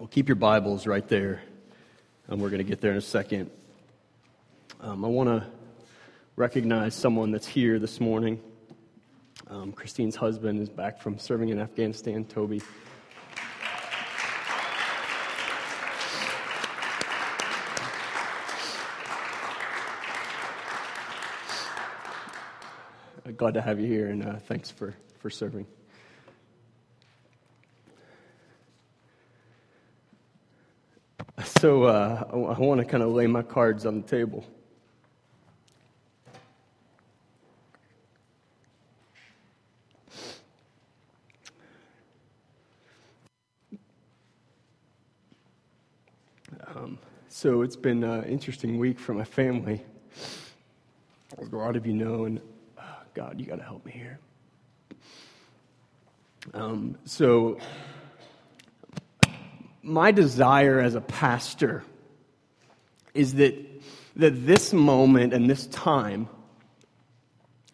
Well, keep your Bibles right there, and we're going to get there in a second. Um, I want to recognize someone that's here this morning. Um, Christine's husband is back from serving in Afghanistan, Toby. Glad to have you here, and uh, thanks for, for serving. So uh, I want to kind of lay my cards on the table. Um, so it's been an interesting week for my family. As a lot of you know, and oh, God, you got to help me here. Um, so my desire as a pastor is that, that this moment and this time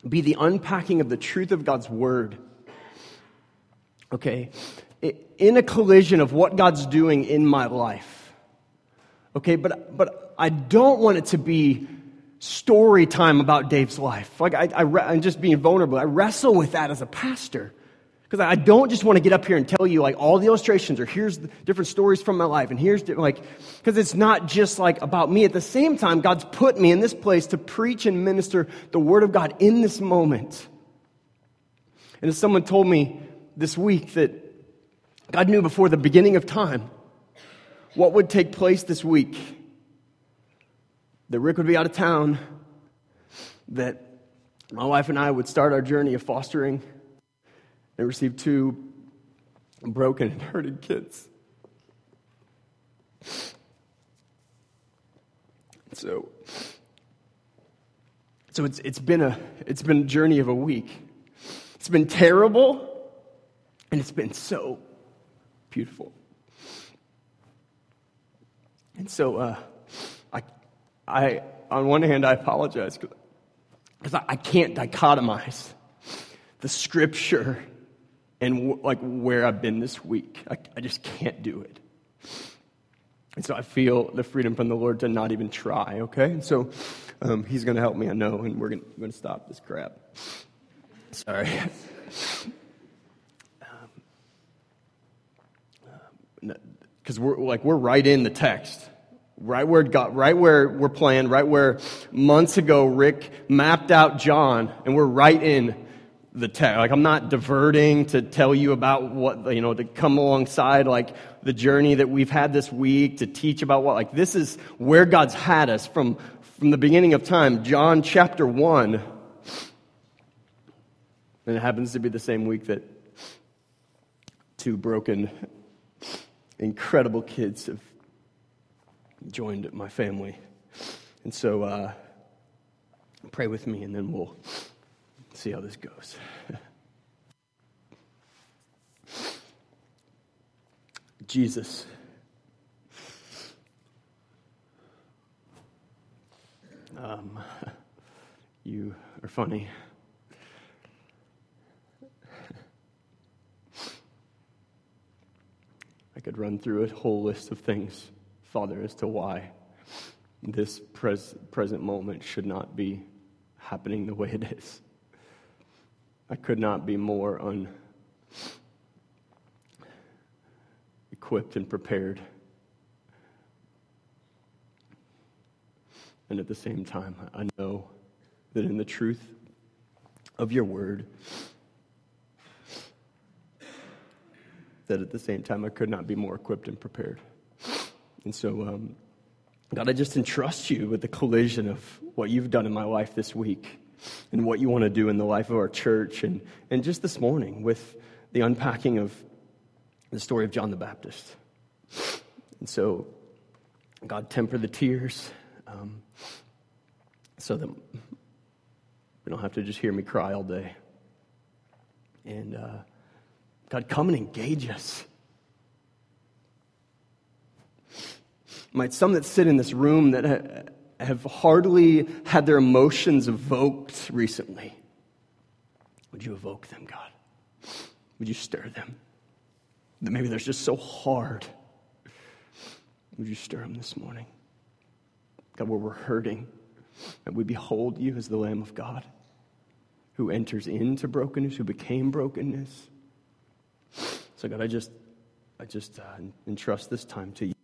be the unpacking of the truth of God's word. Okay? In a collision of what God's doing in my life. Okay, but, but I don't want it to be story time about Dave's life. Like, I, I, I'm just being vulnerable. I wrestle with that as a pastor. Because I don't just want to get up here and tell you like all the illustrations or here's different stories from my life and here's like, because it's not just like about me. At the same time, God's put me in this place to preach and minister the Word of God in this moment. And as someone told me this week that God knew before the beginning of time what would take place this week. That Rick would be out of town, that my wife and I would start our journey of fostering they received two broken and hurting kids. So, so it's, it's, been a, it's been a journey of a week. It's been terrible, and it's been so beautiful. And so, uh, I, I, on one hand, I apologize because I, I can't dichotomize the scripture and like where I've been this week. I, I just can't do it. And so I feel the freedom from the Lord to not even try, okay? And so um, He's going to help me, I know, and we're going to stop this crap. Sorry. Because um, we're like we're right in the text, right where God, right where we're playing, right where months ago Rick mapped out John, and we're right in the text. Like, I'm not diverting to tell you about what, you know, to come alongside, like, the journey that we've had this week, to teach about what, like, this is where God's had us from, from the beginning of time. John chapter 1. And it happens to be the same week that two broken, incredible kids have joined my family. And so, uh, pray with me, and then we'll see how this goes. Jesus. Um, you are funny. I could run through a whole list of things, Father, as to why this pres- present moment should not be happening the way it is. I could not be more un- equipped and prepared. And at the same time, I know that in the truth of your word, that at the same time, I could not be more equipped and prepared. And so, um, God, I just entrust you with the collision of what you've done in my life this week and what you want to do in the life of our church. And, and just this morning with the unpacking of the story of John the Baptist. And so, God, temper the tears um, so that we don't have to just hear me cry all day. And uh, God, come and engage us. Might some that sit in this room that have hardly had their emotions evoked recently. Would you evoke them, God? Would you stir them? That maybe they're just so hard Would you stir them this morning? God, where we're hurting, that we behold you as the Lamb of God who enters into brokenness, who became brokenness. So, God, I just, I just uh, entrust this time to you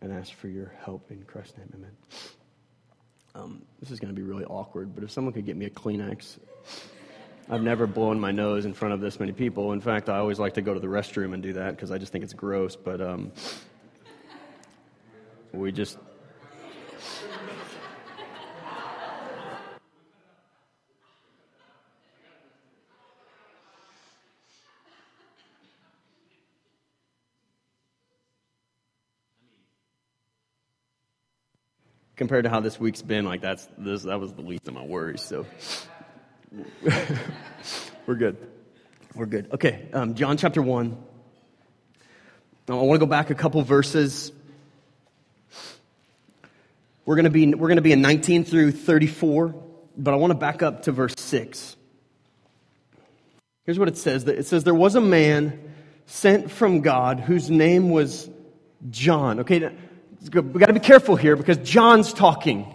and ask for your help in Christ's name. Amen. Um, this is going to be really awkward, but if someone could get me a Kleenex. I've never blown my nose in front of this many people. In fact, I always like to go to the restroom and do that because I just think it's gross. But um, we just. Compared to how this week's been, like that's this that was the least of my worries. So we're good. We're good. Okay, um, John chapter one. Now, I want to go back a couple verses we're to be, we're to be in 19 through 34, but I want to back up to verse 6. Here's what it says it says, There was a man sent from God whose name was John. Okay, we've got to be careful here because John's talking.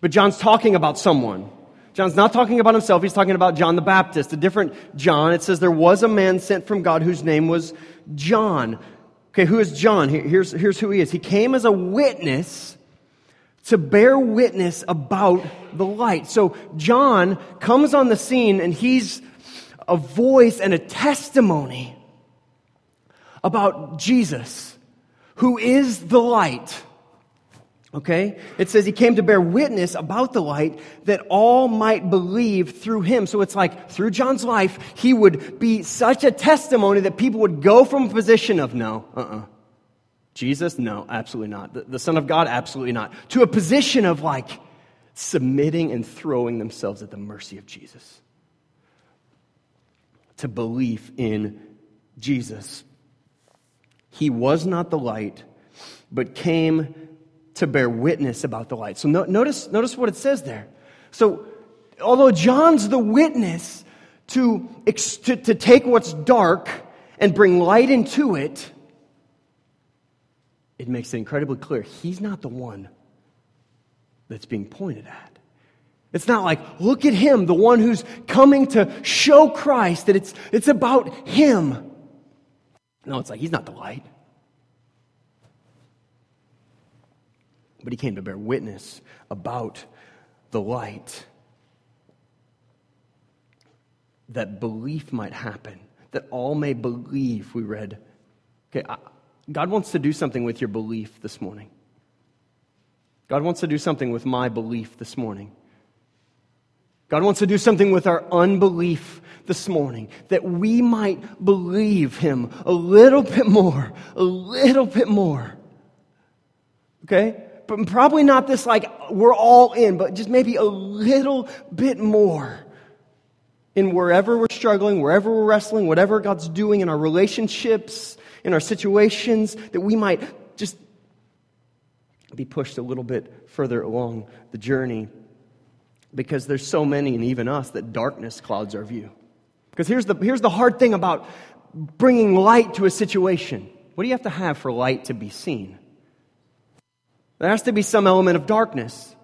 But John's talking about someone. John's not talking about himself, he's talking about John the Baptist, a different John. It says, There was a man sent from God whose name was John. Okay, who is John? Here's, here's who he is. He came as a witness to bear witness about the light. So John comes on the scene and he's a voice and a testimony about Jesus, who is the light. Okay? It says he came to bear witness about the light that all might believe through him. So it's like through John's life, he would be such a testimony that people would go from a position of no, uh uh-uh. uh Jesus? No, absolutely not. The, the Son of God? Absolutely not. To a position of like submitting and throwing themselves at the mercy of Jesus. To belief in Jesus. He was not the light, but came to bear witness about the light. So no, notice, notice what it says there. So, although John's the witness to, to, to take what's dark and bring light into it, it makes it incredibly clear he's not the one that's being pointed at. It's not like, look at him, the one who's coming to show Christ, that it's, it's about him. No, it's like, he's not the light. but he came to bear witness about the light. That belief might happen, that all may believe, we read. Okay, God wants to do something with your belief this morning. God wants to do something with my belief this morning. God wants to do something with our unbelief this morning, that we might believe Him a little bit more, a little bit more. Okay? but probably not this like we're all in, but just maybe a little bit more in wherever we're struggling, wherever we're wrestling, whatever God's doing in our relationships, in our situations, that we might just be pushed a little bit further along the journey because there's so many, and even us, that darkness clouds our view. Because here's the, here's the hard thing about bringing light to a situation. What do you have to have for light to be seen? There has to be some element of darkness.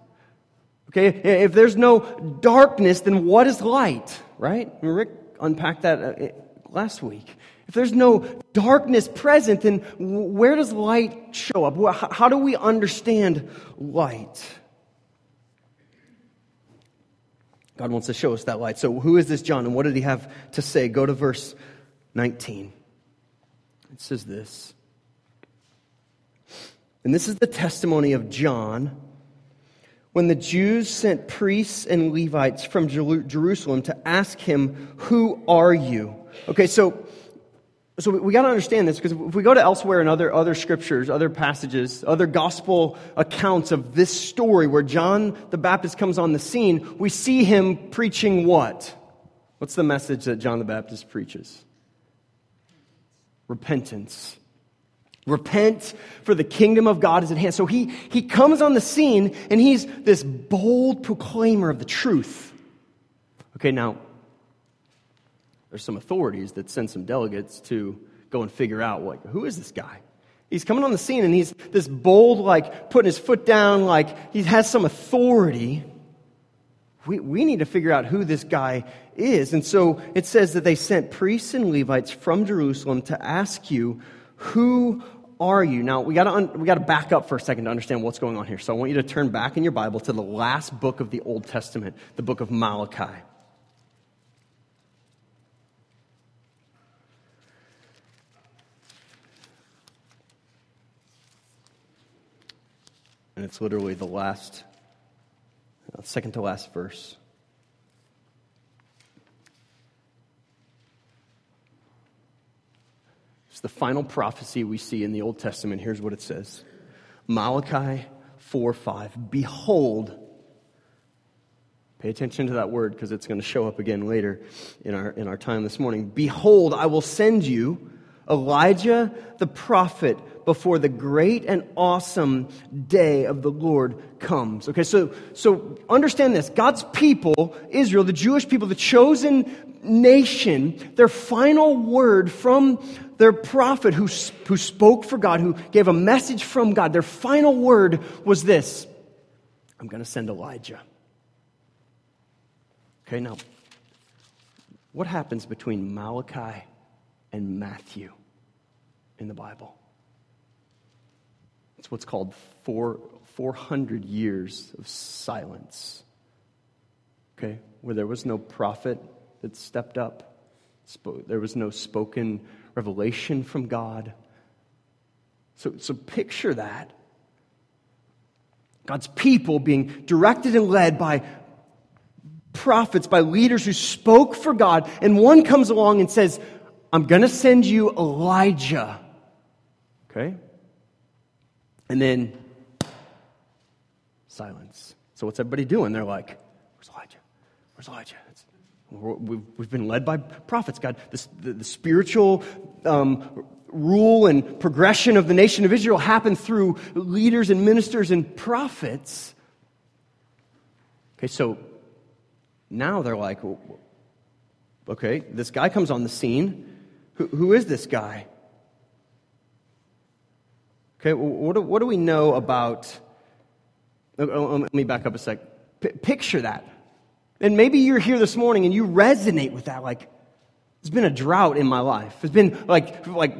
Okay, if there's no darkness, then what is light, right? Rick unpacked that uh, last week. If there's no darkness present, then where does light show up? How do we understand light? God wants to show us that light. So, who is this John and what did he have to say? Go to verse 19. It says this and this is the testimony of John when the Jews sent priests and Levites from Jerusalem to ask him, Who are you? Okay, so, so we got to understand this because if we go to elsewhere in other, other scriptures, other passages, other gospel accounts of this story where John the Baptist comes on the scene, we see him preaching what? What's the message that John the Baptist preaches? Repentance. Repent, for the kingdom of God is at hand. So he, he comes on the scene and he's this bold proclaimer of the truth. Okay, now, there's some authorities that send some delegates to go and figure out, like, who is this guy? He's coming on the scene and he's this bold, like putting his foot down, like he has some authority. We, we need to figure out who this guy is. And so it says that they sent priests and Levites from Jerusalem to ask you, Who are you? Now, we got un- we got to back up for a second to understand what's going on here. So I want you to turn back in your Bible to the last book of the Old Testament, the book of Malachi. And it's literally the last, uh, second to last verse. It's the final prophecy we see in the Old Testament. Here's what it says Malachi 4 5. Behold, Pay attention to that word because it's going to show up again later in our, in our time this morning. Behold, I will send you Elijah the prophet before the great and awesome day of the Lord comes. Okay, so, so understand this. God's people, Israel, the Jewish people, the chosen nation, their final word from their prophet who, who spoke for God, who gave a message from God, their final word was this I'm going to send Elijah. Okay, now, what happens between Malachi and Matthew in the Bible? It's what's called four, 400 years of silence. Okay? Where there was no prophet that stepped up, there was no spoken revelation from God. So, so picture that. God's people being directed and led by prophets, by leaders who spoke for God, and one comes along and says, I'm going to send you Elijah. Okay? And then silence. So what's everybody doing? They're like, Where's Elijah? Where's Elijah? We've, we've been led by prophets, God. The, the spiritual um, rule and progression of the nation of Israel happened through leaders and ministers and prophets. Okay, so now they're like, okay, this guy comes on the scene. who, who is this guy? Okay, what do, what do we know about? Oh, oh, oh, let me back up a sec. P- picture that. And maybe you're here this morning and you resonate with that. Like, it's been a drought in my life. It's been like, like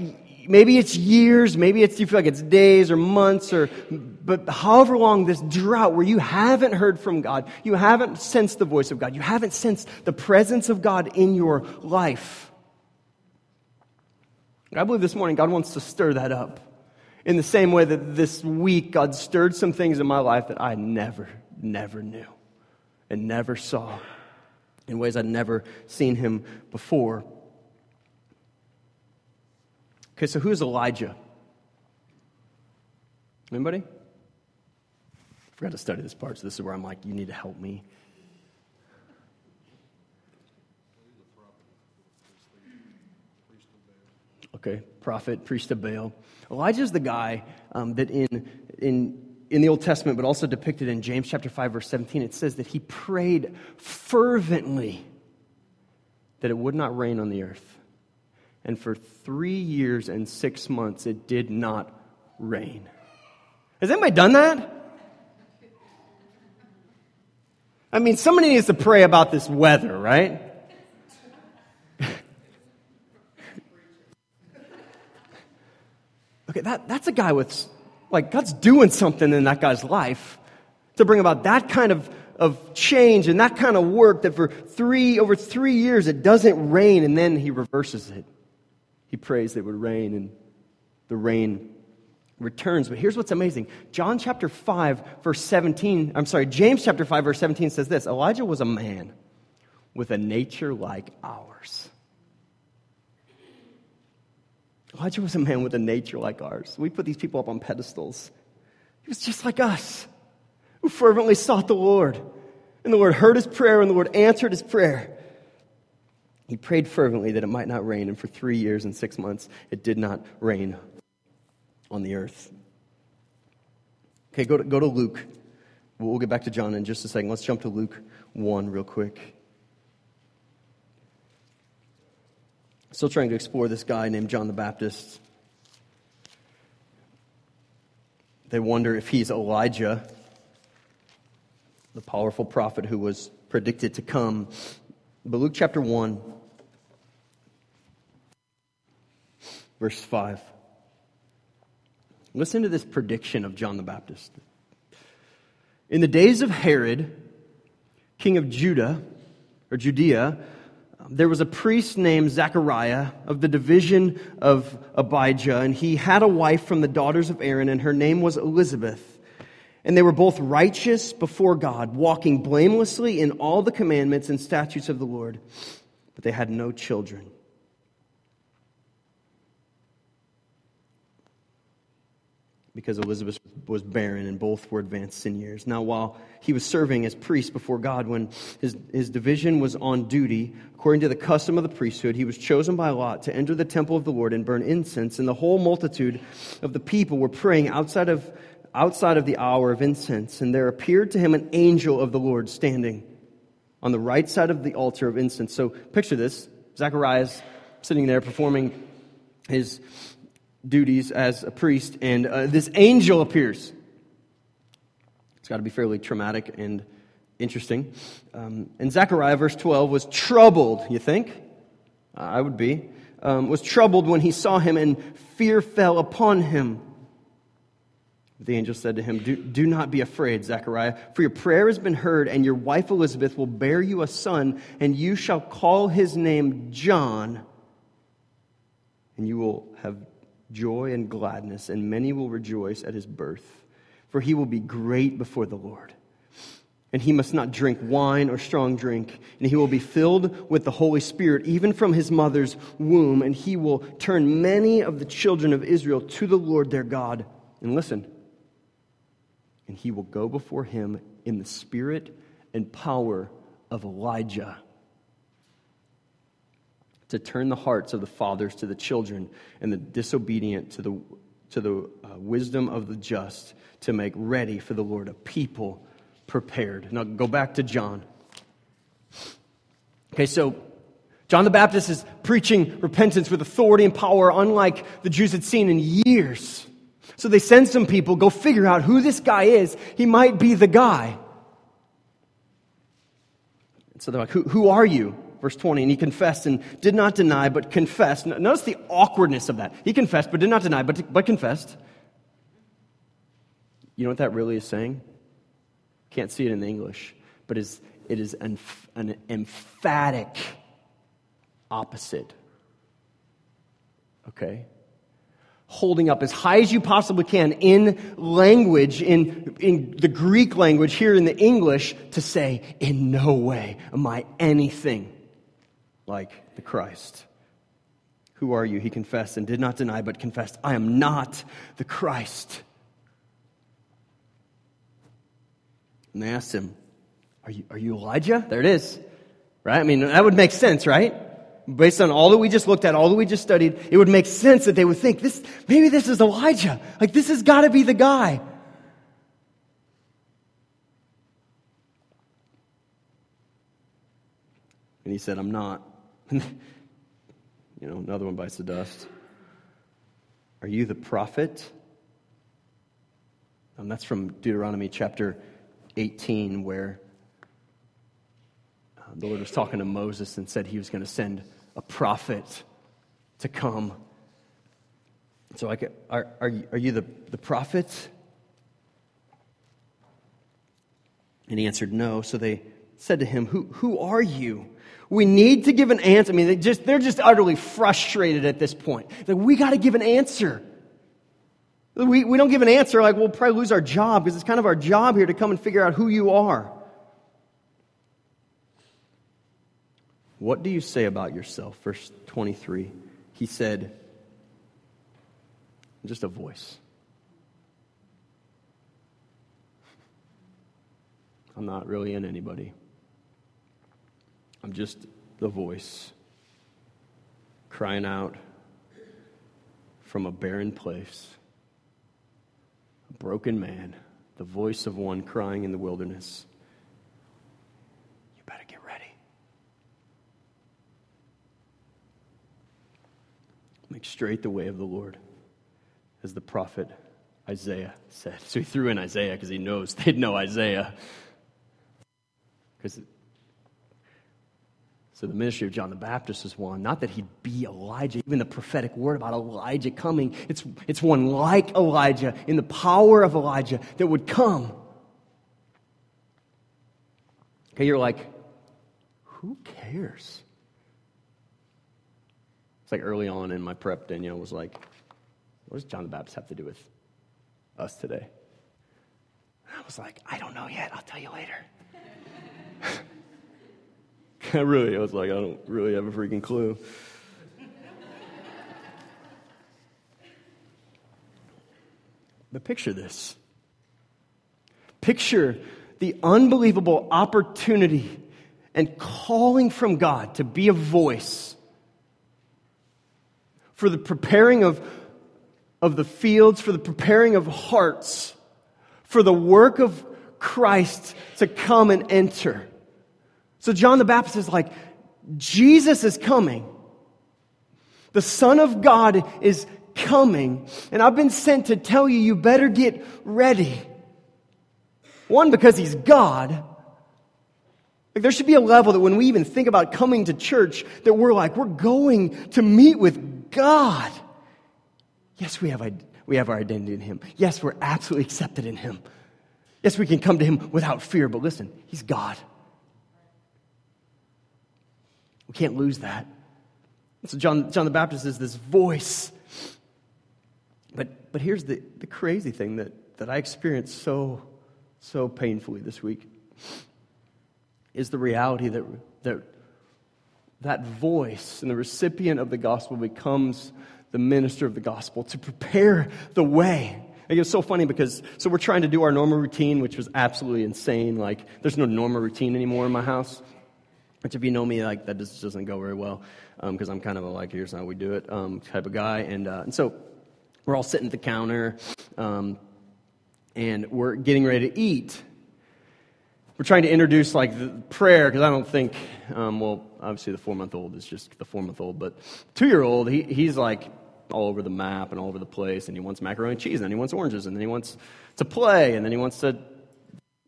maybe it's years, maybe it's you feel like it's days or months or, but however long this drought where you haven't heard from God, you haven't sensed the voice of God, you haven't sensed the presence of God in your life. I believe this morning God wants to stir that up. In the same way that this week, God stirred some things in my life that I never, never knew and never saw in ways I'd never seen him before. Okay, so who's Elijah? Anybody? I forgot to study this part, so this is where I'm like, you need to help me. Okay, prophet, priest of Baal. Elijah is the guy um, that in, in, in the Old Testament, but also depicted in James chapter 5, verse 17, it says that he prayed fervently that it would not rain on the earth. And for three years and six months, it did not rain. Has anybody done that? I mean, somebody needs to pray about this weather, right? Okay, that, that's a guy with, like, God's doing something in that guy's life to bring about that kind of, of change and that kind of work that for three, over three years it doesn't rain and then he reverses it. He prays it would rain and the rain returns. But here's what's amazing John chapter 5, verse 17, I'm sorry, James chapter 5, verse 17 says this Elijah was a man with a nature like ours. Elijah was a man with a nature like ours. We put these people up on pedestals. He was just like us, who fervently sought the Lord. And the Lord heard his prayer, and the Lord answered his prayer. He prayed fervently that it might not rain, and for three years and six months, it did not rain on the earth. Okay, go to, go to Luke. We'll get back to John in just a second. Let's jump to Luke 1 real quick. Still trying to explore this guy named John the Baptist. They wonder if he's Elijah, the powerful prophet who was predicted to come. But Luke chapter 1, verse 5. Listen to this prediction of John the Baptist. In the days of Herod, king of Judah, or Judea, there was a priest named Zechariah of the division of Abijah, and he had a wife from the daughters of Aaron, and her name was Elizabeth. And they were both righteous before God, walking blamelessly in all the commandments and statutes of the Lord, but they had no children. Because Elizabeth was barren and both were advanced in years. Now, while he was serving as priest before God, when his, his division was on duty, according to the custom of the priesthood, he was chosen by Lot to enter the temple of the Lord and burn incense, and the whole multitude of the people were praying outside of, outside of the hour of incense. And there appeared to him an angel of the Lord standing on the right side of the altar of incense. So picture this Zacharias sitting there performing his duties as a priest, and uh, this angel appears. It's got to be fairly traumatic and interesting. Um, and Zechariah, verse 12, was troubled, you think? I would be. Um, was troubled when he saw him, and fear fell upon him. The angel said to him, do, do not be afraid, Zechariah, for your prayer has been heard, and your wife Elizabeth will bear you a son, and you shall call his name John, and you will have joy and gladness, and many will rejoice at his birth, for he will be great before the Lord. And he must not drink wine or strong drink, and he will be filled with the Holy Spirit, even from his mother's womb, and he will turn many of the children of Israel to the Lord their God. And listen, and he will go before him in the spirit and power of Elijah to turn the hearts of the fathers to the children and the disobedient to the, to the uh, wisdom of the just to make ready for the Lord a people prepared. Now go back to John. Okay, so John the Baptist is preaching repentance with authority and power, unlike the Jews had seen in years. So they send some people, go figure out who this guy is. He might be the guy. so they're like, Who, who are you? Verse 20, and he confessed and did not deny, but confessed. Notice the awkwardness of that. He confessed, but did not deny, but, but confessed. You know what that really is saying? Can't see it in English, but is, it is an, an emphatic opposite. Okay? holding up as high as you possibly can in language, in, in the Greek language, here in the English, to say, in no way am I anything like the Christ. Who are you? He confessed and did not deny, but confessed, I am not the Christ. And they asked him, Are you, are you Elijah? There it is. Right? I mean, that would make sense, right? Based on all that we just looked at, all that we just studied, it would make sense that they would think, this, maybe this is Elijah. Like, this has got to be the guy. And he said, I'm not. you know, another one bites the dust. Are you the prophet? Um, that's from Deuteronomy chapter 18, where uh, the Lord was talking to Moses and said he was going to send a prophet to come. So, I could, are, are, you, are you the, the prophet? And he answered, No. So they said to him, Who, who are you? We need to give an answer. I mean, they just, they're just utterly frustrated at this point. Like, we got to give an answer. We, we don't give an answer like we'll probably lose our job because it's kind of our job here to come and figure out who you are. What do you say about yourself? Verse 23. He said, just a voice. I'm not really in anybody. I'm just the voice crying out from a barren place, a broken man, the voice of one crying in the wilderness. You better get ready. Make straight the way of the Lord, as the prophet Isaiah said. So he threw in Isaiah because he knows they'd know Isaiah. Because so the ministry of John the Baptist is one, not that he'd be Elijah, even the prophetic word about Elijah coming, it's, it's one like Elijah in the power of Elijah that would come. Okay, you're like, who cares? It's like early on in my prep, Danielle was like, what does John the Baptist have to do with us today? I was like, I don't know yet. I'll tell you later. I really, I was like, I don't really have a freaking clue. But picture this. Picture the unbelievable opportunity and calling from God to be a voice for the preparing of, of the fields, for the preparing of hearts, for the work of Christ to come and enter. So John the Baptist is like, Jesus is coming. The Son of God is coming. And I've been sent to tell you, you better get ready. One, because he's God. Like there should be a level that when we even think about coming to church, that we're like, we're going to meet with God. Yes, we have, we have our identity in him. Yes, we're absolutely accepted in him. Yes, we can come to him without fear, but listen, he's God. We can't lose that. So John, John the Baptist is this voice. But, but here's the, the crazy thing that, that I experienced so, so painfully this week is the reality that, that that voice and the recipient of the gospel becomes the minister of the gospel to prepare the way. It was so funny because, so we're trying to do our normal routine, which was absolutely insane. Like, there's no normal routine anymore in my house. Which, if you know me, like that just doesn't go very well because um, I'm kind of a like, here's how we do it um, type of guy. And, uh, and so we're all sitting at the counter um, and we're getting ready to eat. We're trying to introduce like the prayer because I don't think, um, well, obviously the four month old is just the four month old, but two year old, he, he's like all over the map and all over the place, and he wants macaroni and cheese, and then he wants oranges, and then he wants to play, and then he wants to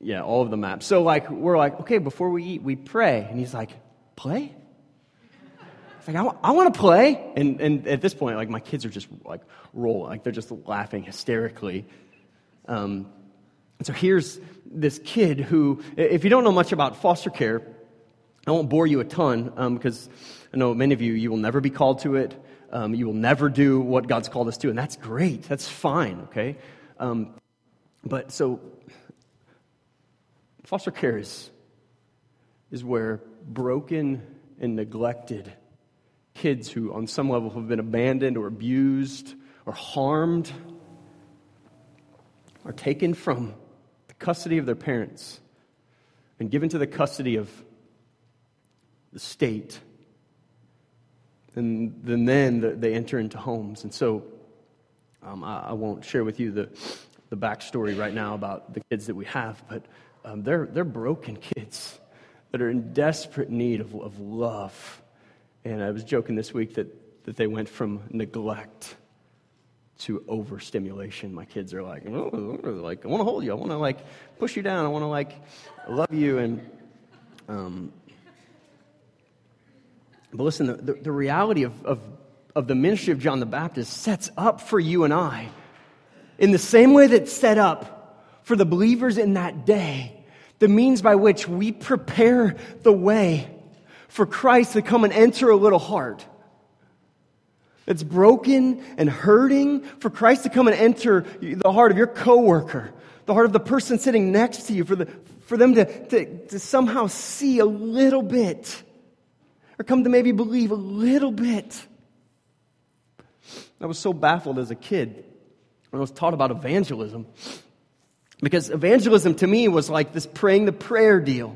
yeah, all of the maps. So like we're like, okay, before we eat, we pray. And he's like, play? It's like, I, want to play. And, and at this point, like my kids are just like rolling, like they're just laughing hysterically. Um, and so here's this kid who, if you don't know much about foster care, I won't bore you a ton um, because I know many of you, you will never be called to it. Um, you will never do what God's called us to, and that's great. That's fine, okay? Um, but so Foster care is, is where broken and neglected kids who, on some level, have been abandoned or abused or harmed are taken from the custody of their parents and given to the custody of the state. And then, then they enter into homes. And so um, I, I, won't share with you the, the backstory right now about the kids that we have, but um, they're, they're broken kids that are in desperate need of, of love. And I was joking this week that, that they went from neglect to overstimulation. My kids are like, like I want to hold you. I want to like push you down. I want to like love you. And um, but listen, the, the, the reality of, of, of the ministry of John the Baptist sets up for you and I in the same way that set up for the believers in that day the means by which we prepare the way for Christ to come and enter a little heart that's broken and hurting, for Christ to come and enter the heart of your coworker, the heart of the person sitting next to you, for, the, for them to, to, to somehow see a little bit, or come to maybe believe a little bit. I was so baffled as a kid when I was taught about evangelism. Because evangelism to me was like this praying the prayer deal,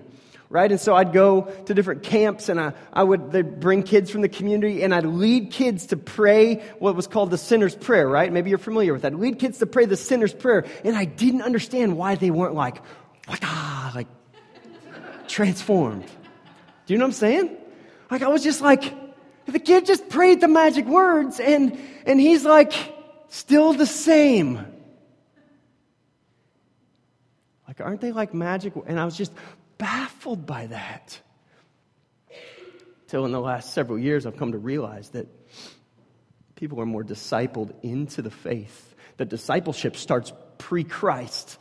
right? And so I'd go to different camps and I, I would bring kids from the community and I'd lead kids to pray what was called the sinner's prayer, right? Maybe you're familiar with that. Lead kids to pray the sinner's prayer. And I didn't understand why they weren't like, ah, like transformed. Do you know what I'm saying? Like I was just like, the kid just prayed the magic words and, and he's like, still the same. Like, aren't they like magic? And I was just baffled by that. Till in the last several years, I've come to realize that people are more discipled into the faith. That discipleship starts pre Christ.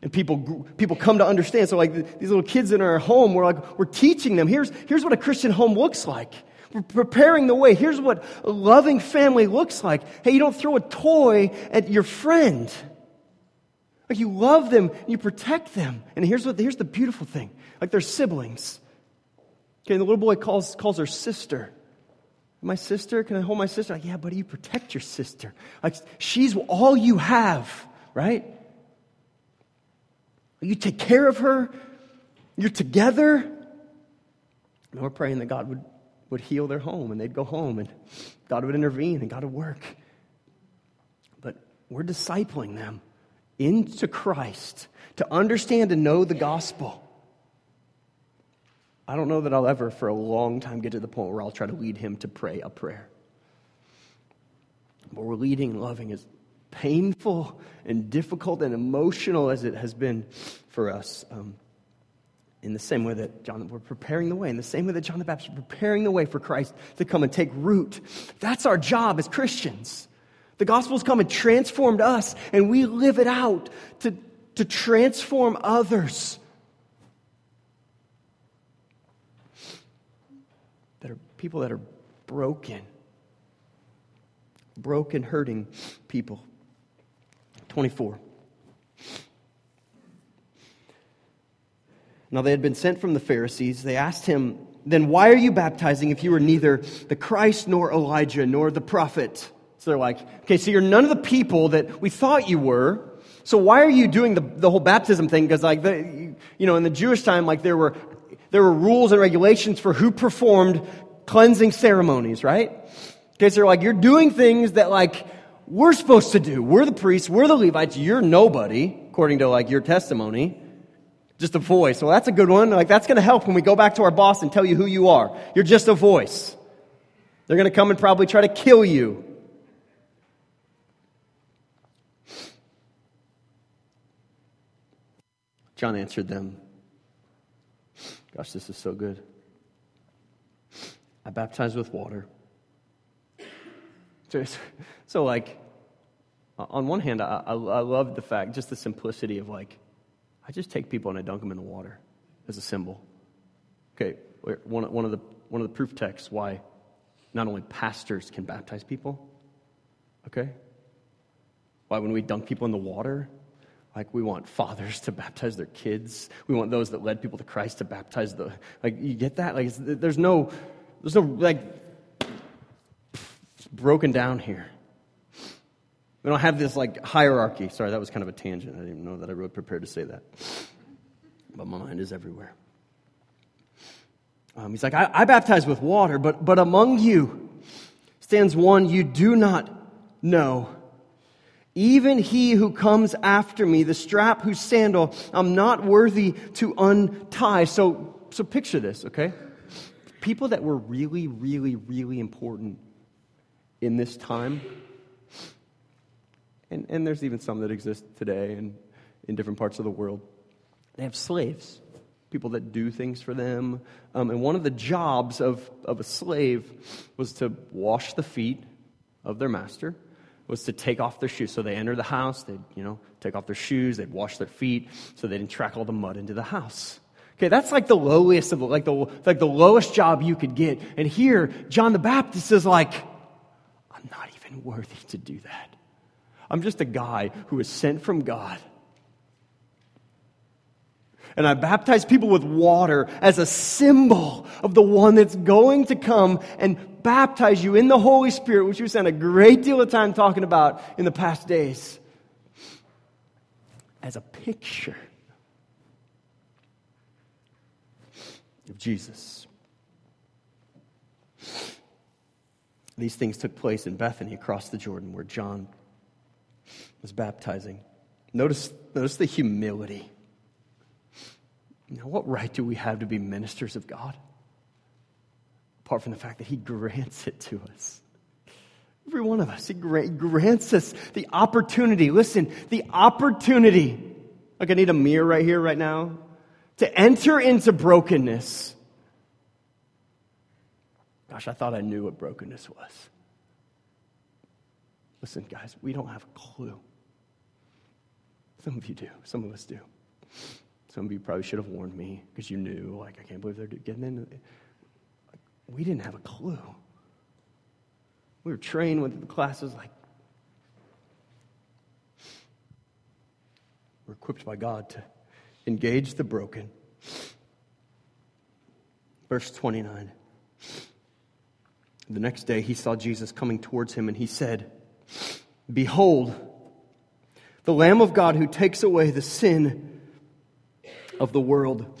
And people, people come to understand. So, like these little kids in our home, we're like, we're teaching them. Here's, here's what a Christian home looks like. We're preparing the way. Here's what a loving family looks like. Hey, you don't throw a toy at your friend. Like you love them, and you protect them. And here's what here's the beautiful thing. Like they're siblings. Okay, the little boy calls calls her sister. My sister, can I hold my sister? Like, yeah, buddy, you protect your sister. Like she's all you have, right? You take care of her. You're together. And we're praying that God would, would heal their home and they'd go home and God would intervene and God would work. But we're discipling them into Christ to understand and know the gospel. I don't know that I'll ever, for a long time, get to the point where I'll try to lead him to pray a prayer. But we're leading and loving as painful and difficult and emotional as it has been for us. Um, in the same way that John, we're preparing the way, in the same way that John the Baptist preparing the way for Christ to come and take root. That's our job as Christians. The gospel's come and transformed us, and we live it out to, to transform others. That are people that are broken, broken, hurting people. 24. Now they had been sent from the Pharisees. They asked him, Then why are you baptizing if you are neither the Christ nor Elijah nor the prophet? So they're like, Okay, so you're none of the people that we thought you were. So why are you doing the, the whole baptism thing? Because, like, the, you know, in the Jewish time, like, there were, there were rules and regulations for who performed cleansing ceremonies, right? Okay, so they're like, you're doing things that, like, we're supposed to do. We're the priests, we're the Levites, you're nobody, according to, like, your testimony. Just a voice. Well, that's a good one. Like, that's going to help when we go back to our boss and tell you who you are. You're just a voice. They're going to come and probably try to kill you. John answered them, Gosh, this is so good. I baptize with water. So, like, on one hand, I, I, I love the fact, just the simplicity of like, I just take people and I dunk them in the water as a symbol. Okay, one, one, of the, one of the proof texts why not only pastors can baptize people, okay? Why when we dunk people in the water, like we want fathers to baptize their kids. We want those that led people to Christ to baptize the, like you get that? Like there's no, there's no, like, broken down here. We don't have this like hierarchy. Sorry, that was kind of a tangent. I didn't know that I wrote prepared to say that. But my mind is everywhere. Um, he's like, I, I baptize with water, but, but among you stands one you do not know. Even he who comes after me, the strap whose sandal I'm not worthy to untie. So, so picture this, okay? People that were really, really, really important in this time and, and there's even some that exist today and in different parts of the world. They have slaves, people that do things for them. Um, and one of the jobs of, of a slave was to wash the feet of their master, was to take off their shoes. So they enter the house, they'd, you know, take off their shoes, they'd wash their feet so they didn't track all the mud into the house. Okay, that's like the lowest of like the, like the lowest job you could get. And here, John the Baptist is like, I'm not even worthy to do that. I'm just a guy who is sent from God. And I baptize people with water as a symbol of the one that's going to come and baptize you in the Holy Spirit, which we spent a great deal of time talking about in the past days, as a picture of Jesus. These things took place in Bethany across the Jordan, where John was baptizing. Notice, notice the humility. Now, what right do we have to be ministers of God? Apart from the fact that He grants it to us. Every one of us, He grants us the opportunity, listen, the opportunity Like I need a mirror right here, right now. To enter into brokenness. Gosh, I thought I knew what brokenness was. Listen, guys, we don't have a clue. Some of you do. Some of us do. Some of you probably should have warned me because you knew, like, I can't believe they're getting into it. We didn't have a clue. We were trained with the classes like, we're equipped by God to engage the broken. Verse 29. The next day he saw Jesus coming towards him and he said, Behold, the Lamb of God who takes away the sin of the world.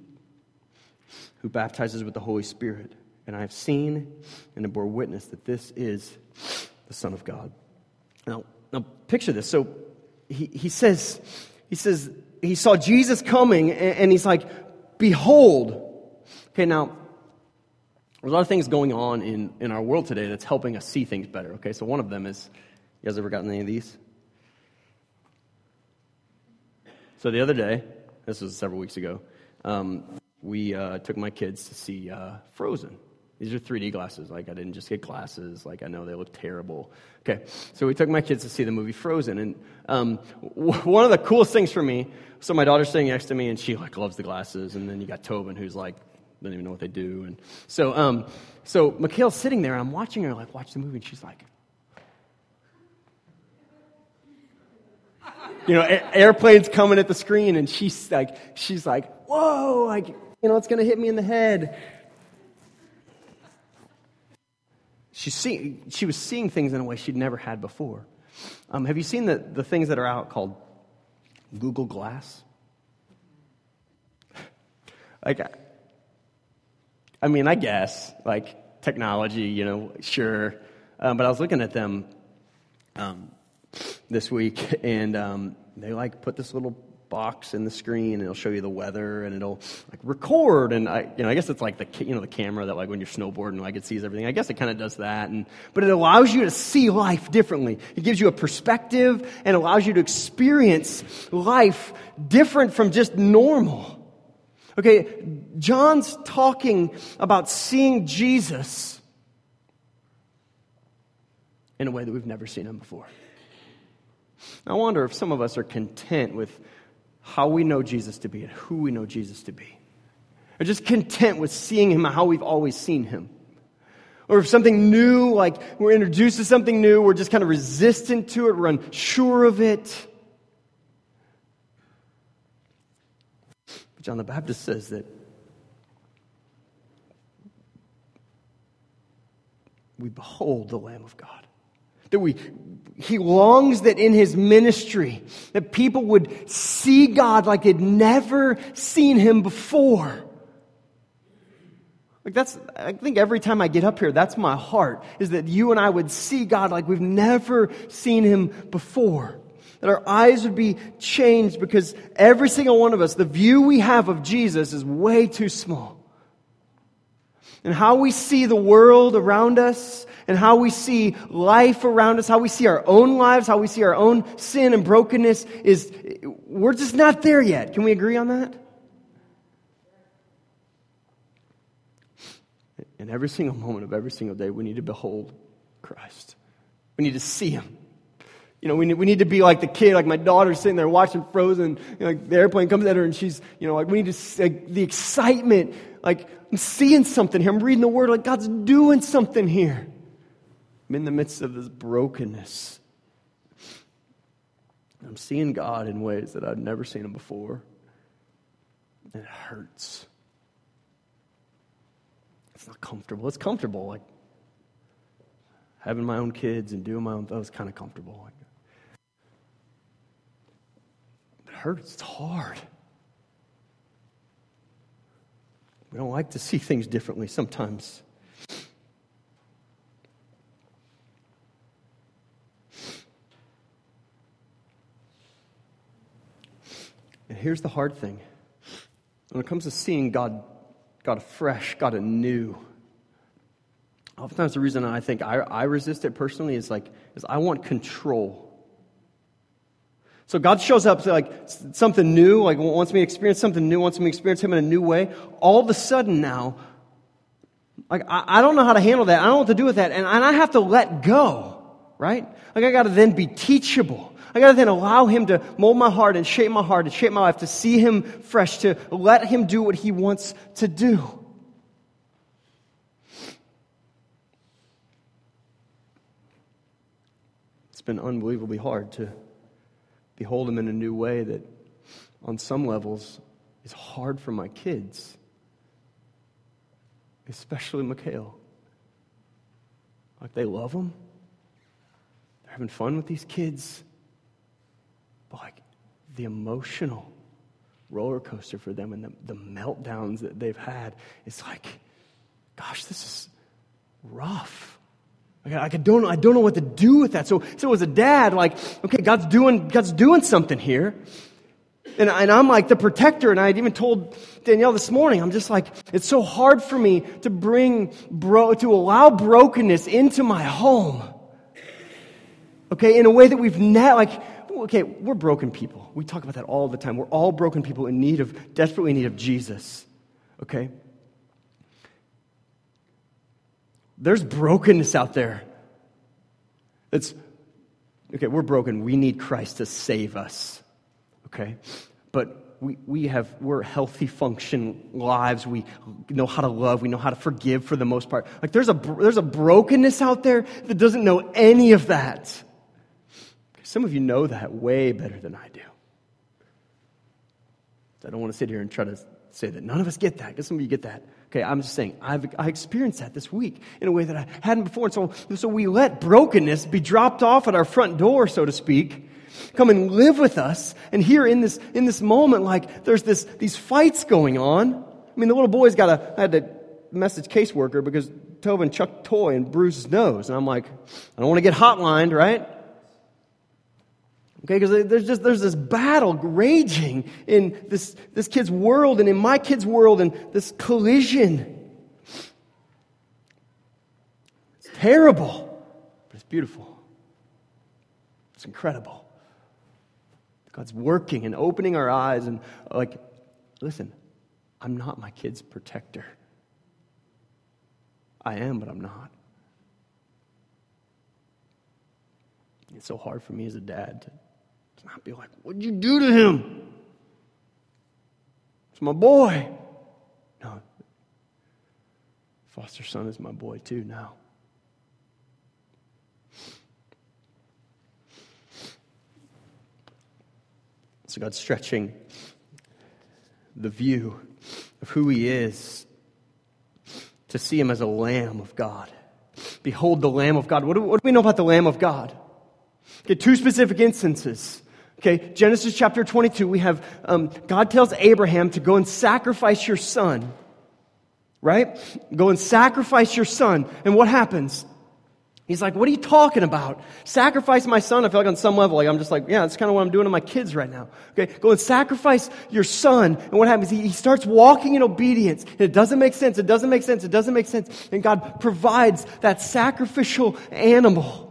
who baptizes with the Holy Spirit. And I have seen and have bore witness that this is the Son of God. Now, now picture this. So he, he says, he says, he saw Jesus coming and, and he's like, Behold. Okay, now there's a lot of things going on in, in our world today that's helping us see things better. Okay, so one of them is you guys ever gotten any of these? So the other day, this was several weeks ago, um, we uh, took my kids to see uh, Frozen. These are 3D glasses. Like, I didn't just get glasses. Like, I know they look terrible. Okay, so we took my kids to see the movie Frozen. And um, w- one of the coolest things for me, so my daughter's sitting next to me, and she, like, loves the glasses. And then you got Tobin, who's like, doesn't even know what they do. And so, um, so Mikhail's sitting there, and I'm watching her, like, watch the movie, and she's like, you know, airplanes coming at the screen, and she's like, she's like, whoa, like, you know, it's going to hit me in the head. She's see, she was seeing things in a way she'd never had before. Um, have you seen the, the things that are out called Google Glass? like, I mean, I guess, like technology, you know, sure. Um, but I was looking at them um, this week, and um, they like put this little box in the screen, and it'll show you the weather, and it'll like record. And I, you know, I guess it's like the you know the camera that like when you're snowboarding, like it sees everything. I guess it kind of does that, and but it allows you to see life differently. It gives you a perspective and allows you to experience life different from just normal. Okay, John's talking about seeing Jesus in a way that we've never seen him before. I wonder if some of us are content with how we know Jesus to be and who we know Jesus to be. Or just content with seeing him how we've always seen him. Or if something new, like we're introduced to something new, we're just kind of resistant to it, we're unsure of it. But John the Baptist says that we behold the Lamb of God. That we, he longs that in his ministry, that people would see God like they'd never seen him before. Like that's, I think every time I get up here, that's my heart, is that you and I would see God like we've never seen him before. That our eyes would be changed because every single one of us, the view we have of Jesus is way too small. And how we see the world around us, and how we see life around us, how we see our own lives, how we see our own sin and brokenness is, we're just not there yet. Can we agree on that? And every single moment of every single day, we need to behold Christ. We need to see Him. You know, we need, we need to be like the kid, like my daughter sitting there watching Frozen. You know, like the airplane comes at her and she's, you know, like we need to, like the excitement, like I'm seeing something here. I'm reading the word, like God's doing something here. I'm in the midst of this brokenness. I'm seeing God in ways that I've never seen Him before. And it hurts. It's not comfortable. It's comfortable, like having my own kids and doing my own. That was kind of comfortable. Like, it hurts. It's hard. We don't like to see things differently sometimes. And here's the hard thing when it comes to seeing God, God afresh, God anew, oftentimes the reason I think I, I resist it personally is like, is I want control. So God shows up like something new, like wants me to experience something new, wants me to experience Him in a new way. All of a sudden now, like I, I don't know how to handle that. I don't know what to do with that, and, and I have to let go, right? Like I got to then be teachable. I got to then allow Him to mold my heart and shape my heart and shape my life to see Him fresh, to let Him do what He wants to do. It's been unbelievably hard to behold him in a new way that, on some levels, is hard for my kids, especially Mikhail. Like, they love him, they're having fun with these kids, but like, the emotional roller coaster for them and the, the meltdowns that they've had, it's like, gosh, this is rough. I don't, I don't know what to do with that. So, so as a dad, like, okay, God's doing, God's doing something here. And, and I'm like the protector, and I had even told Danielle this morning, I'm just like, it's so hard for me to bring, bro, to allow brokenness into my home. Okay, in a way that we've not, like, okay, we're broken people. We talk about that all the time. We're all broken people in need of, desperately in need of Jesus. Okay? There's brokenness out there. It's, okay, we're broken. We need Christ to save us. Okay? But we, we have, we're healthy function lives. We know how to love. We know how to forgive for the most part. Like there's a, there's a brokenness out there that doesn't know any of that. Some of you know that way better than I do. I don't want to sit here and try to say that none of us get that, because some of you get that. Okay, I'm just saying, I've I experienced that this week in a way that I hadn't before. And so, so we let brokenness be dropped off at our front door, so to speak, come and live with us. And here in this, in this moment, like there's this, these fights going on. I mean, the little boy's got a, I had to message caseworker because Tobin chucked toy and bruised his nose. And I'm like, I don't want to get hotlined, right? Okay, because there's just there's this battle raging in this, this kid's world and in my kid's world and this collision. It's terrible, but it's beautiful. It's incredible. God's working and opening our eyes and like, listen, I'm not my kid's protector. I am, but I'm not. It's so hard for me as a dad to not be like, what'd you do to him? It's my boy. No. Foster son is my boy too now. So God's stretching the view of who He is to see Him as a Lamb of God. Behold the Lamb of God. What do, what do we know about the Lamb of God? Get two specific instances. Okay, Genesis chapter 22, we have um, God tells Abraham to go and sacrifice your son. Right? Go and sacrifice your son. And what happens? He's like, What are you talking about? Sacrifice my son. I feel like on some level, like I'm just like, Yeah, that's kind of what I'm doing to my kids right now. Okay, go and sacrifice your son. And what happens? He, he starts walking in obedience. And it doesn't make sense. It doesn't make sense. It doesn't make sense. And God provides that sacrificial animal.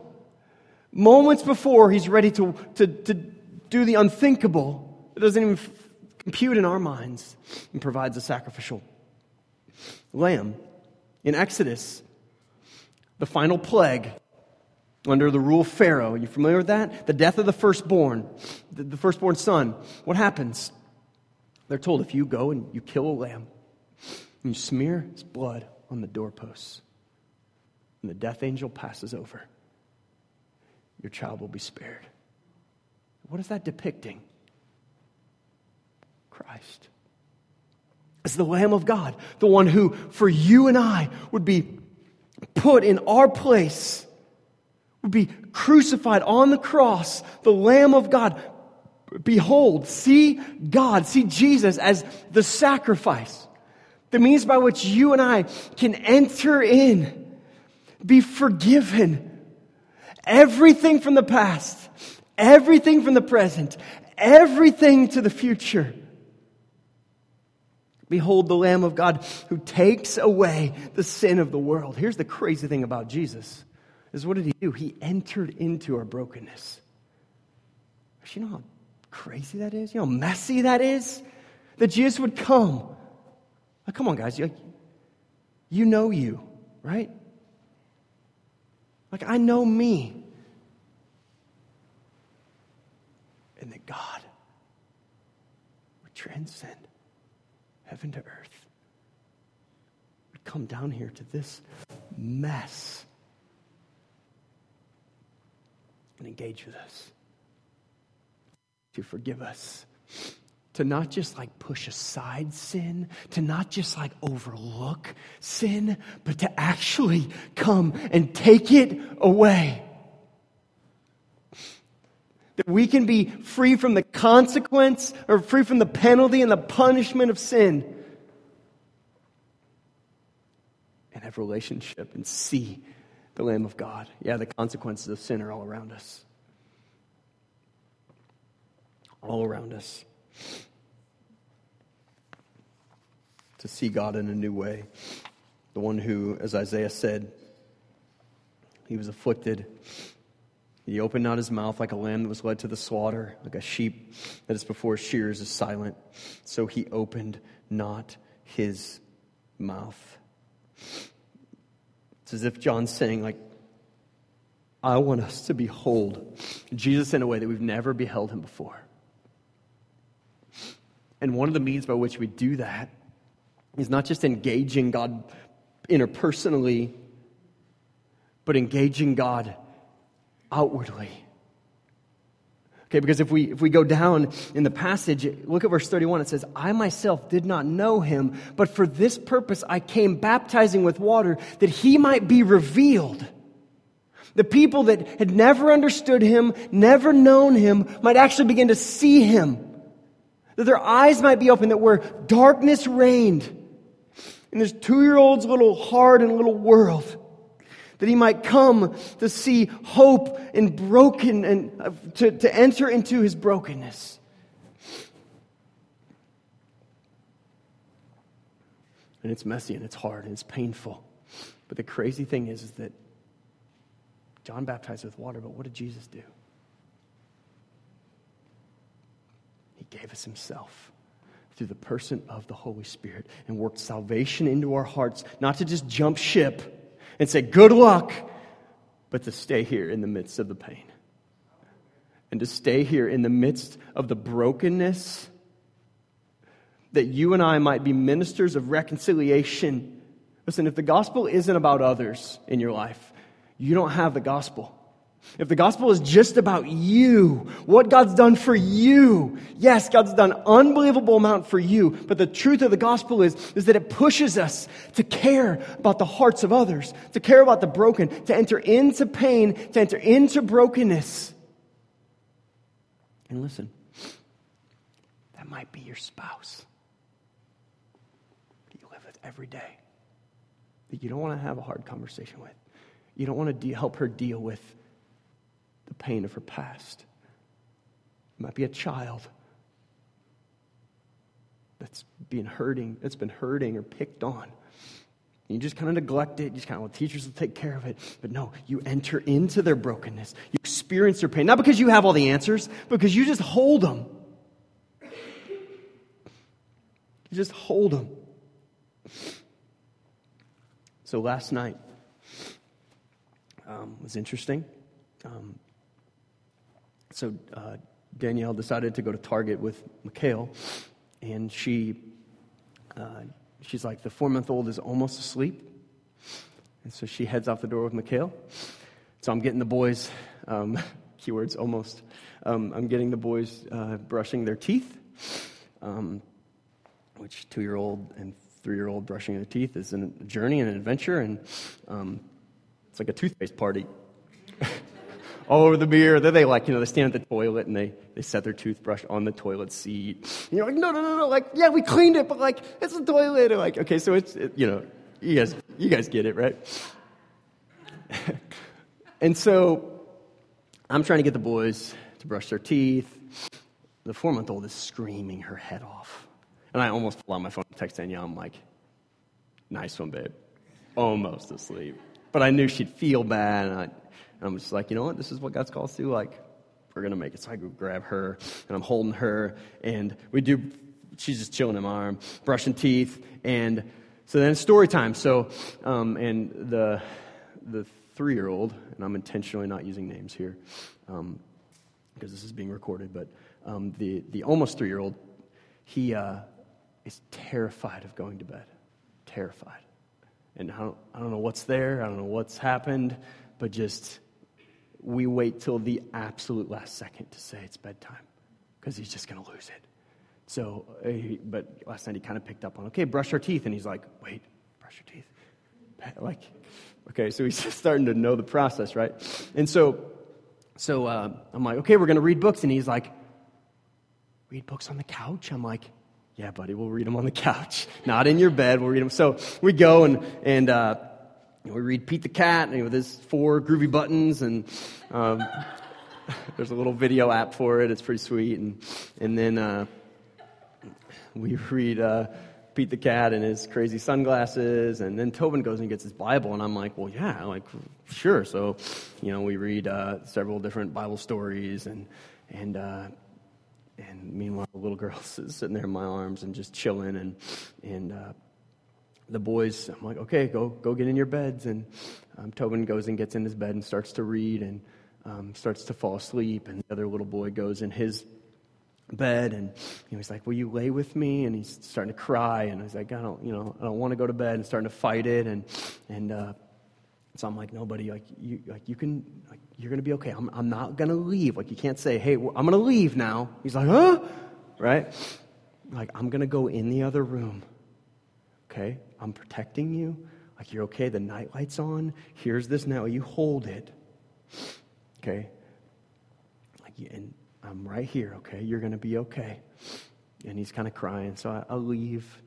Moments before he's ready to, to, to do the unthinkable that doesn't even compute in our minds and provides a sacrificial lamb. In Exodus, the final plague under the rule of Pharaoh, you familiar with that? The death of the firstborn, the firstborn son. What happens? They're told if you go and you kill a lamb, and you smear its blood on the doorposts, and the death angel passes over, your child will be spared. What is that depicting? Christ. As the Lamb of God, the one who, for you and I, would be put in our place, would be crucified on the cross, the Lamb of God. Behold, see God, see Jesus as the sacrifice The means by which you and I can enter in, be forgiven. Everything from the past, everything from the present, everything to the future. Behold the Lamb of God who takes away the sin of the world. Here's the crazy thing about Jesus is what did he do? He entered into our brokenness. You know how crazy that is? You know how messy that is? That Jesus would come. Come on, guys. You, you know you, right? Like, I know me. And that God would transcend heaven to earth, would come down here to this mess and engage with us, to forgive us, to not just like push aside sin, to not just like overlook sin, but to actually come and take it away. That we can be free from the consequence or free from the penalty and the punishment of sin. And have relationship and see the Lamb of God. Yeah, the consequences of sin are all around us. All around us. To see God in a new way. The one who, as Isaiah said, he was afflicted. He opened not his mouth like a lamb that was led to the slaughter, like a sheep that is before shears is silent. So he opened not his mouth. It's as if John's saying, like, I want us to behold Jesus in a way that we've never beheld him before. And one of the means by which we do that is not just engaging God interpersonally, but engaging God outwardly. Okay, because if we, if we go down in the passage, look at verse 31, it says, I myself did not know him, but for this purpose I came baptizing with water that he might be revealed. The people that had never understood him, never known him, might actually begin to see him. That their eyes might be open, that where darkness reigned in this two year old's little heart and little world, that he might come to see hope in broken and uh, to, to enter into his brokenness. And it's messy and it's hard and it's painful. But the crazy thing is, is that John baptized with water, but what did Jesus do? He gave us himself through the person of the Holy Spirit and worked salvation into our hearts, not to just jump ship and say, Good luck, but to stay here in the midst of the pain. And to stay here in the midst of the brokenness, that you and I might be ministers of reconciliation. Listen, if the gospel isn't about others in your life, you don't have the gospel. If the gospel is just about you, what God's done for you, yes, God's done unbelievable amount for you, but the truth of the gospel is, is that it pushes us to care about the hearts of others, to care about the broken, to enter into pain, to enter into brokenness. And listen, that might be your spouse that you live with every day, that you don't want to have a hard conversation with. You don't want to de- help her deal with the pain of her past. It might be a child that's been hurting, that's been hurting or picked on. You just kind of neglect it. You just kind of, well, teachers will take care of it. But no, you enter into their brokenness. You experience their pain. Not because you have all the answers, but because you just hold them. You just hold them. So last night um, was interesting. Um, so uh, Danielle decided to go to Target with Mikhail, and she, uh, she's like, the four month old is almost asleep. And so she heads out the door with Mikhail. So I'm getting the boys, um, keywords almost, um, I'm getting the boys uh, brushing their teeth, um, which two year old and three year old brushing their teeth is a journey and an adventure, and um, it's like a toothpaste party all over the mirror. Then they like, you know, they stand at the toilet and they, they set their toothbrush on the toilet seat. And you're like, no, no, no, no. Like, yeah, we cleaned it, but like, it's a toilet. And like, okay, so it's, it, you know, you guys, you guys get it, right? and so I'm trying to get the boys to brush their teeth. The four month old is screaming her head off. And I almost pull out my phone and text Danielle. I'm like, nice one, babe. Almost asleep. But I knew she'd feel bad. And, I, and I'm just like, you know what? This is what God's called us to. Like, we're going to make it. So I go grab her, and I'm holding her. And we do, she's just chilling in my arm, brushing teeth. And so then it's story time. So, um, and the, the three year old, and I'm intentionally not using names here um, because this is being recorded, but um, the, the almost three year old, he uh, is terrified of going to bed. Terrified. And I don't, I don't know what's there, I don't know what's happened, but just we wait till the absolute last second to say it's bedtime because he's just going to lose it. So, uh, but last night he kind of picked up on, okay, brush our teeth. And he's like, wait, brush your teeth. Like, okay, so he's starting to know the process, right? And so, so uh, I'm like, okay, we're going to read books. And he's like, read books on the couch? I'm like, yeah, buddy, we'll read them on the couch, not in your bed. We'll read them. So we go and, and uh, we read Pete the Cat and with his four groovy buttons. And um, there's a little video app for it. It's pretty sweet. And, and then uh, we read uh, Pete the Cat and his crazy sunglasses. And then Tobin goes and gets his Bible. And I'm like, well, yeah, like, sure. So, you know, we read uh, several different Bible stories. And, and, uh, and meanwhile, the little girl is sitting there in my arms and just chilling. And, and uh, the boys, I'm like, okay, go, go get in your beds. And um, Tobin goes and gets in his bed and starts to read and um, starts to fall asleep. And the other little boy goes in his bed and you know, he's like, will you lay with me? And he's starting to cry. And he's like, I don't, you know, I don't want to go to bed and starting to fight it. And, and, uh, so I'm like, nobody, like you, like you can, like you're gonna be okay. I'm, I'm not gonna leave. Like you can't say, hey, I'm gonna leave now. He's like, huh? Right? Like I'm gonna go in the other room. Okay, I'm protecting you. Like you're okay. The night light's on. Here's this now. You hold it. Okay. Like and I'm right here. Okay, you're gonna be okay. And he's kind of crying. So I, I leave.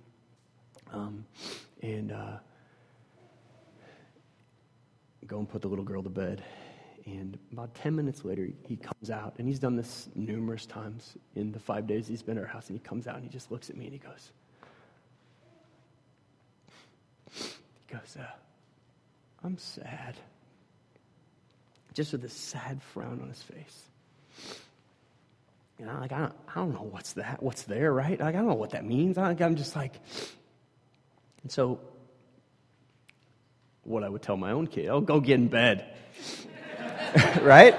Um, and. Uh, go and put the little girl to bed. And about 10 minutes later, he comes out, and he's done this numerous times in the five days he's been at our house. And he comes out and he just looks at me and he goes, he goes, uh, I'm sad. Just with this sad frown on his face. And I'm like, I don't, I don't know what's that, what's there, right? Like, I don't know what that means. I, I'm just like, and so what I would tell my own kid oh, go get in bed. right?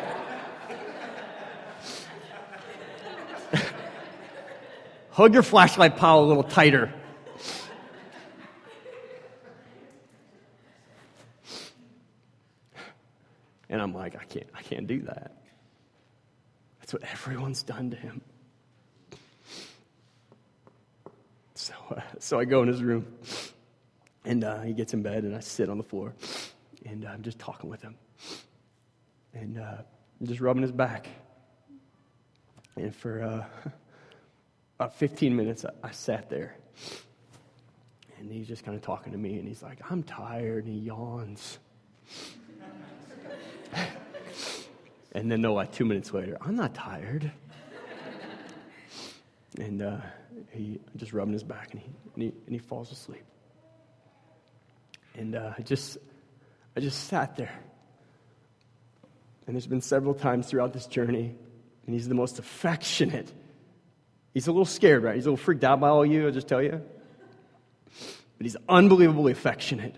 Hug your flashlight pile a little tighter. And I'm like, I can't, I can't do that. That's what everyone's done to him. So, uh, so I go in his room. And uh, he gets in bed, and I sit on the floor, and I'm just talking with him. And uh, I'm just rubbing his back. And for uh, about 15 minutes, I, I sat there. And he's just kind of talking to me, and he's like, I'm tired, and he yawns. and then, no, like two minutes later, I'm not tired. and uh, he just rubbing his back, and he, and he, and he falls asleep. And uh, I just, I just sat there. And there's been several times throughout this journey, and he's the most affectionate. He's a little scared, right? He's a little freaked out by all you, I'll just tell you. But he's unbelievably affectionate,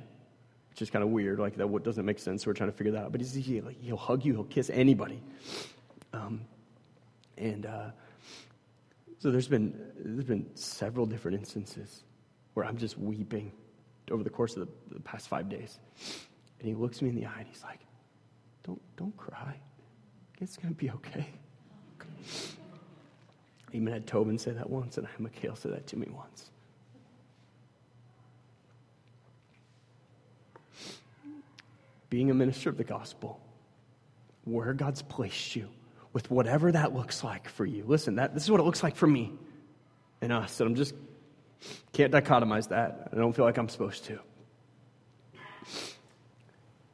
which is kind of weird. Like, that doesn't make sense. So we're trying to figure that out. But he's, he, like, he'll hug you, he'll kiss anybody. Um, and uh, so there's been, there's been several different instances where I'm just weeping over the course of the, the past five days. And he looks me in the eye and he's like, Don't, don't cry. It's going to be okay. I even had Tobin say that once, and I had Mikhail say that to me once. Being a minister of the gospel, where God's placed you with whatever that looks like for you. Listen, that, this is what it looks like for me and us. And I'm just, can't dichotomize that. I don't feel like I'm supposed to.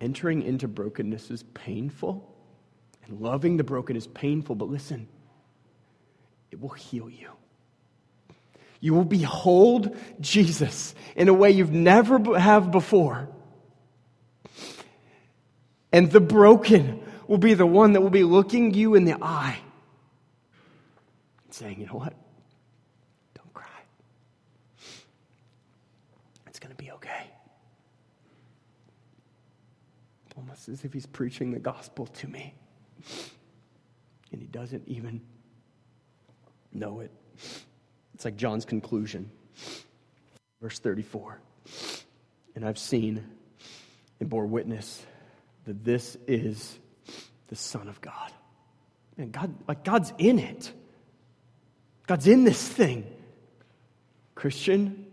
Entering into brokenness is painful, and loving the broken is painful, but listen, it will heal you. You will behold Jesus in a way you've never have before. And the broken will be the one that will be looking you in the eye and saying, you know what? Don't cry. It's going to be okay. Almost as if he's preaching the gospel to me. And he doesn't even know it. It's like John's conclusion. Verse 34. And I've seen and bore witness that this is the Son of God. And God, like God's in it. God's in this thing. Christian,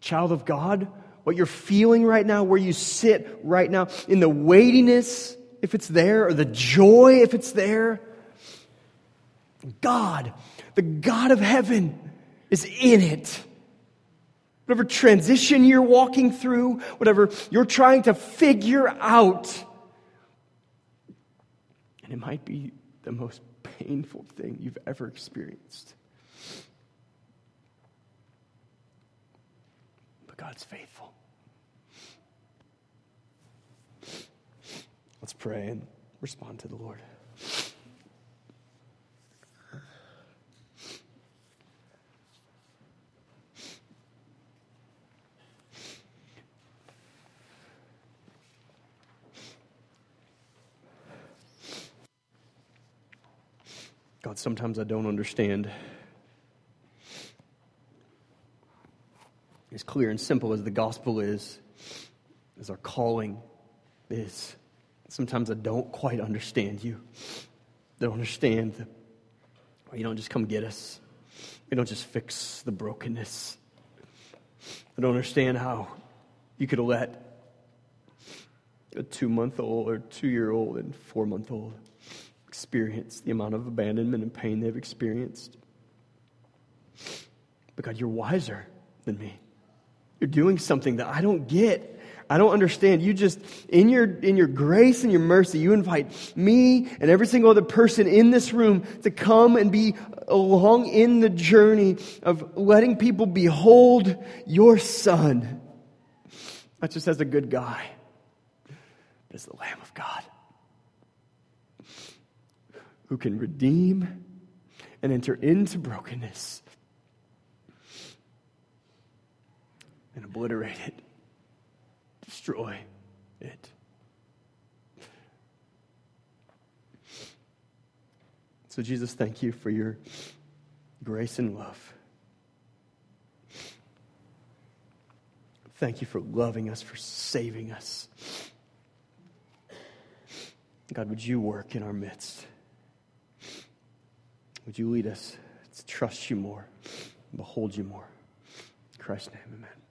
child of God, what you're feeling right now, where you sit right now, in the weightiness, if it's there, or the joy, if it's there. God, the God of heaven, is in it. Whatever transition you're walking through, whatever you're trying to figure out, and it might be the most painful thing you've ever experienced. But God's faithful. Let's pray and respond to the Lord. God, sometimes I don't understand. As clear and simple as the gospel is, as our calling is, sometimes I don't quite understand you. Don't understand that you don't just come get us, you don't just fix the brokenness. I don't understand how you could let a two month old or two year old and four month old experienced, the amount of abandonment and pain they've experienced. But God, you're wiser than me. You're doing something that I don't get. I don't understand. You just, in your, in your grace and your mercy, you invite me and every single other person in this room to come and be along in the journey of letting people behold your son. Not just as a good guy, but as the Lamb of God who can redeem and enter into brokenness and obliterate it, destroy it. So, Jesus, thank you for your grace and love. Thank you for loving us, for saving us. God, would you work in our midst? Would you lead us to trust you more, behold you more? In Christ's name, amen.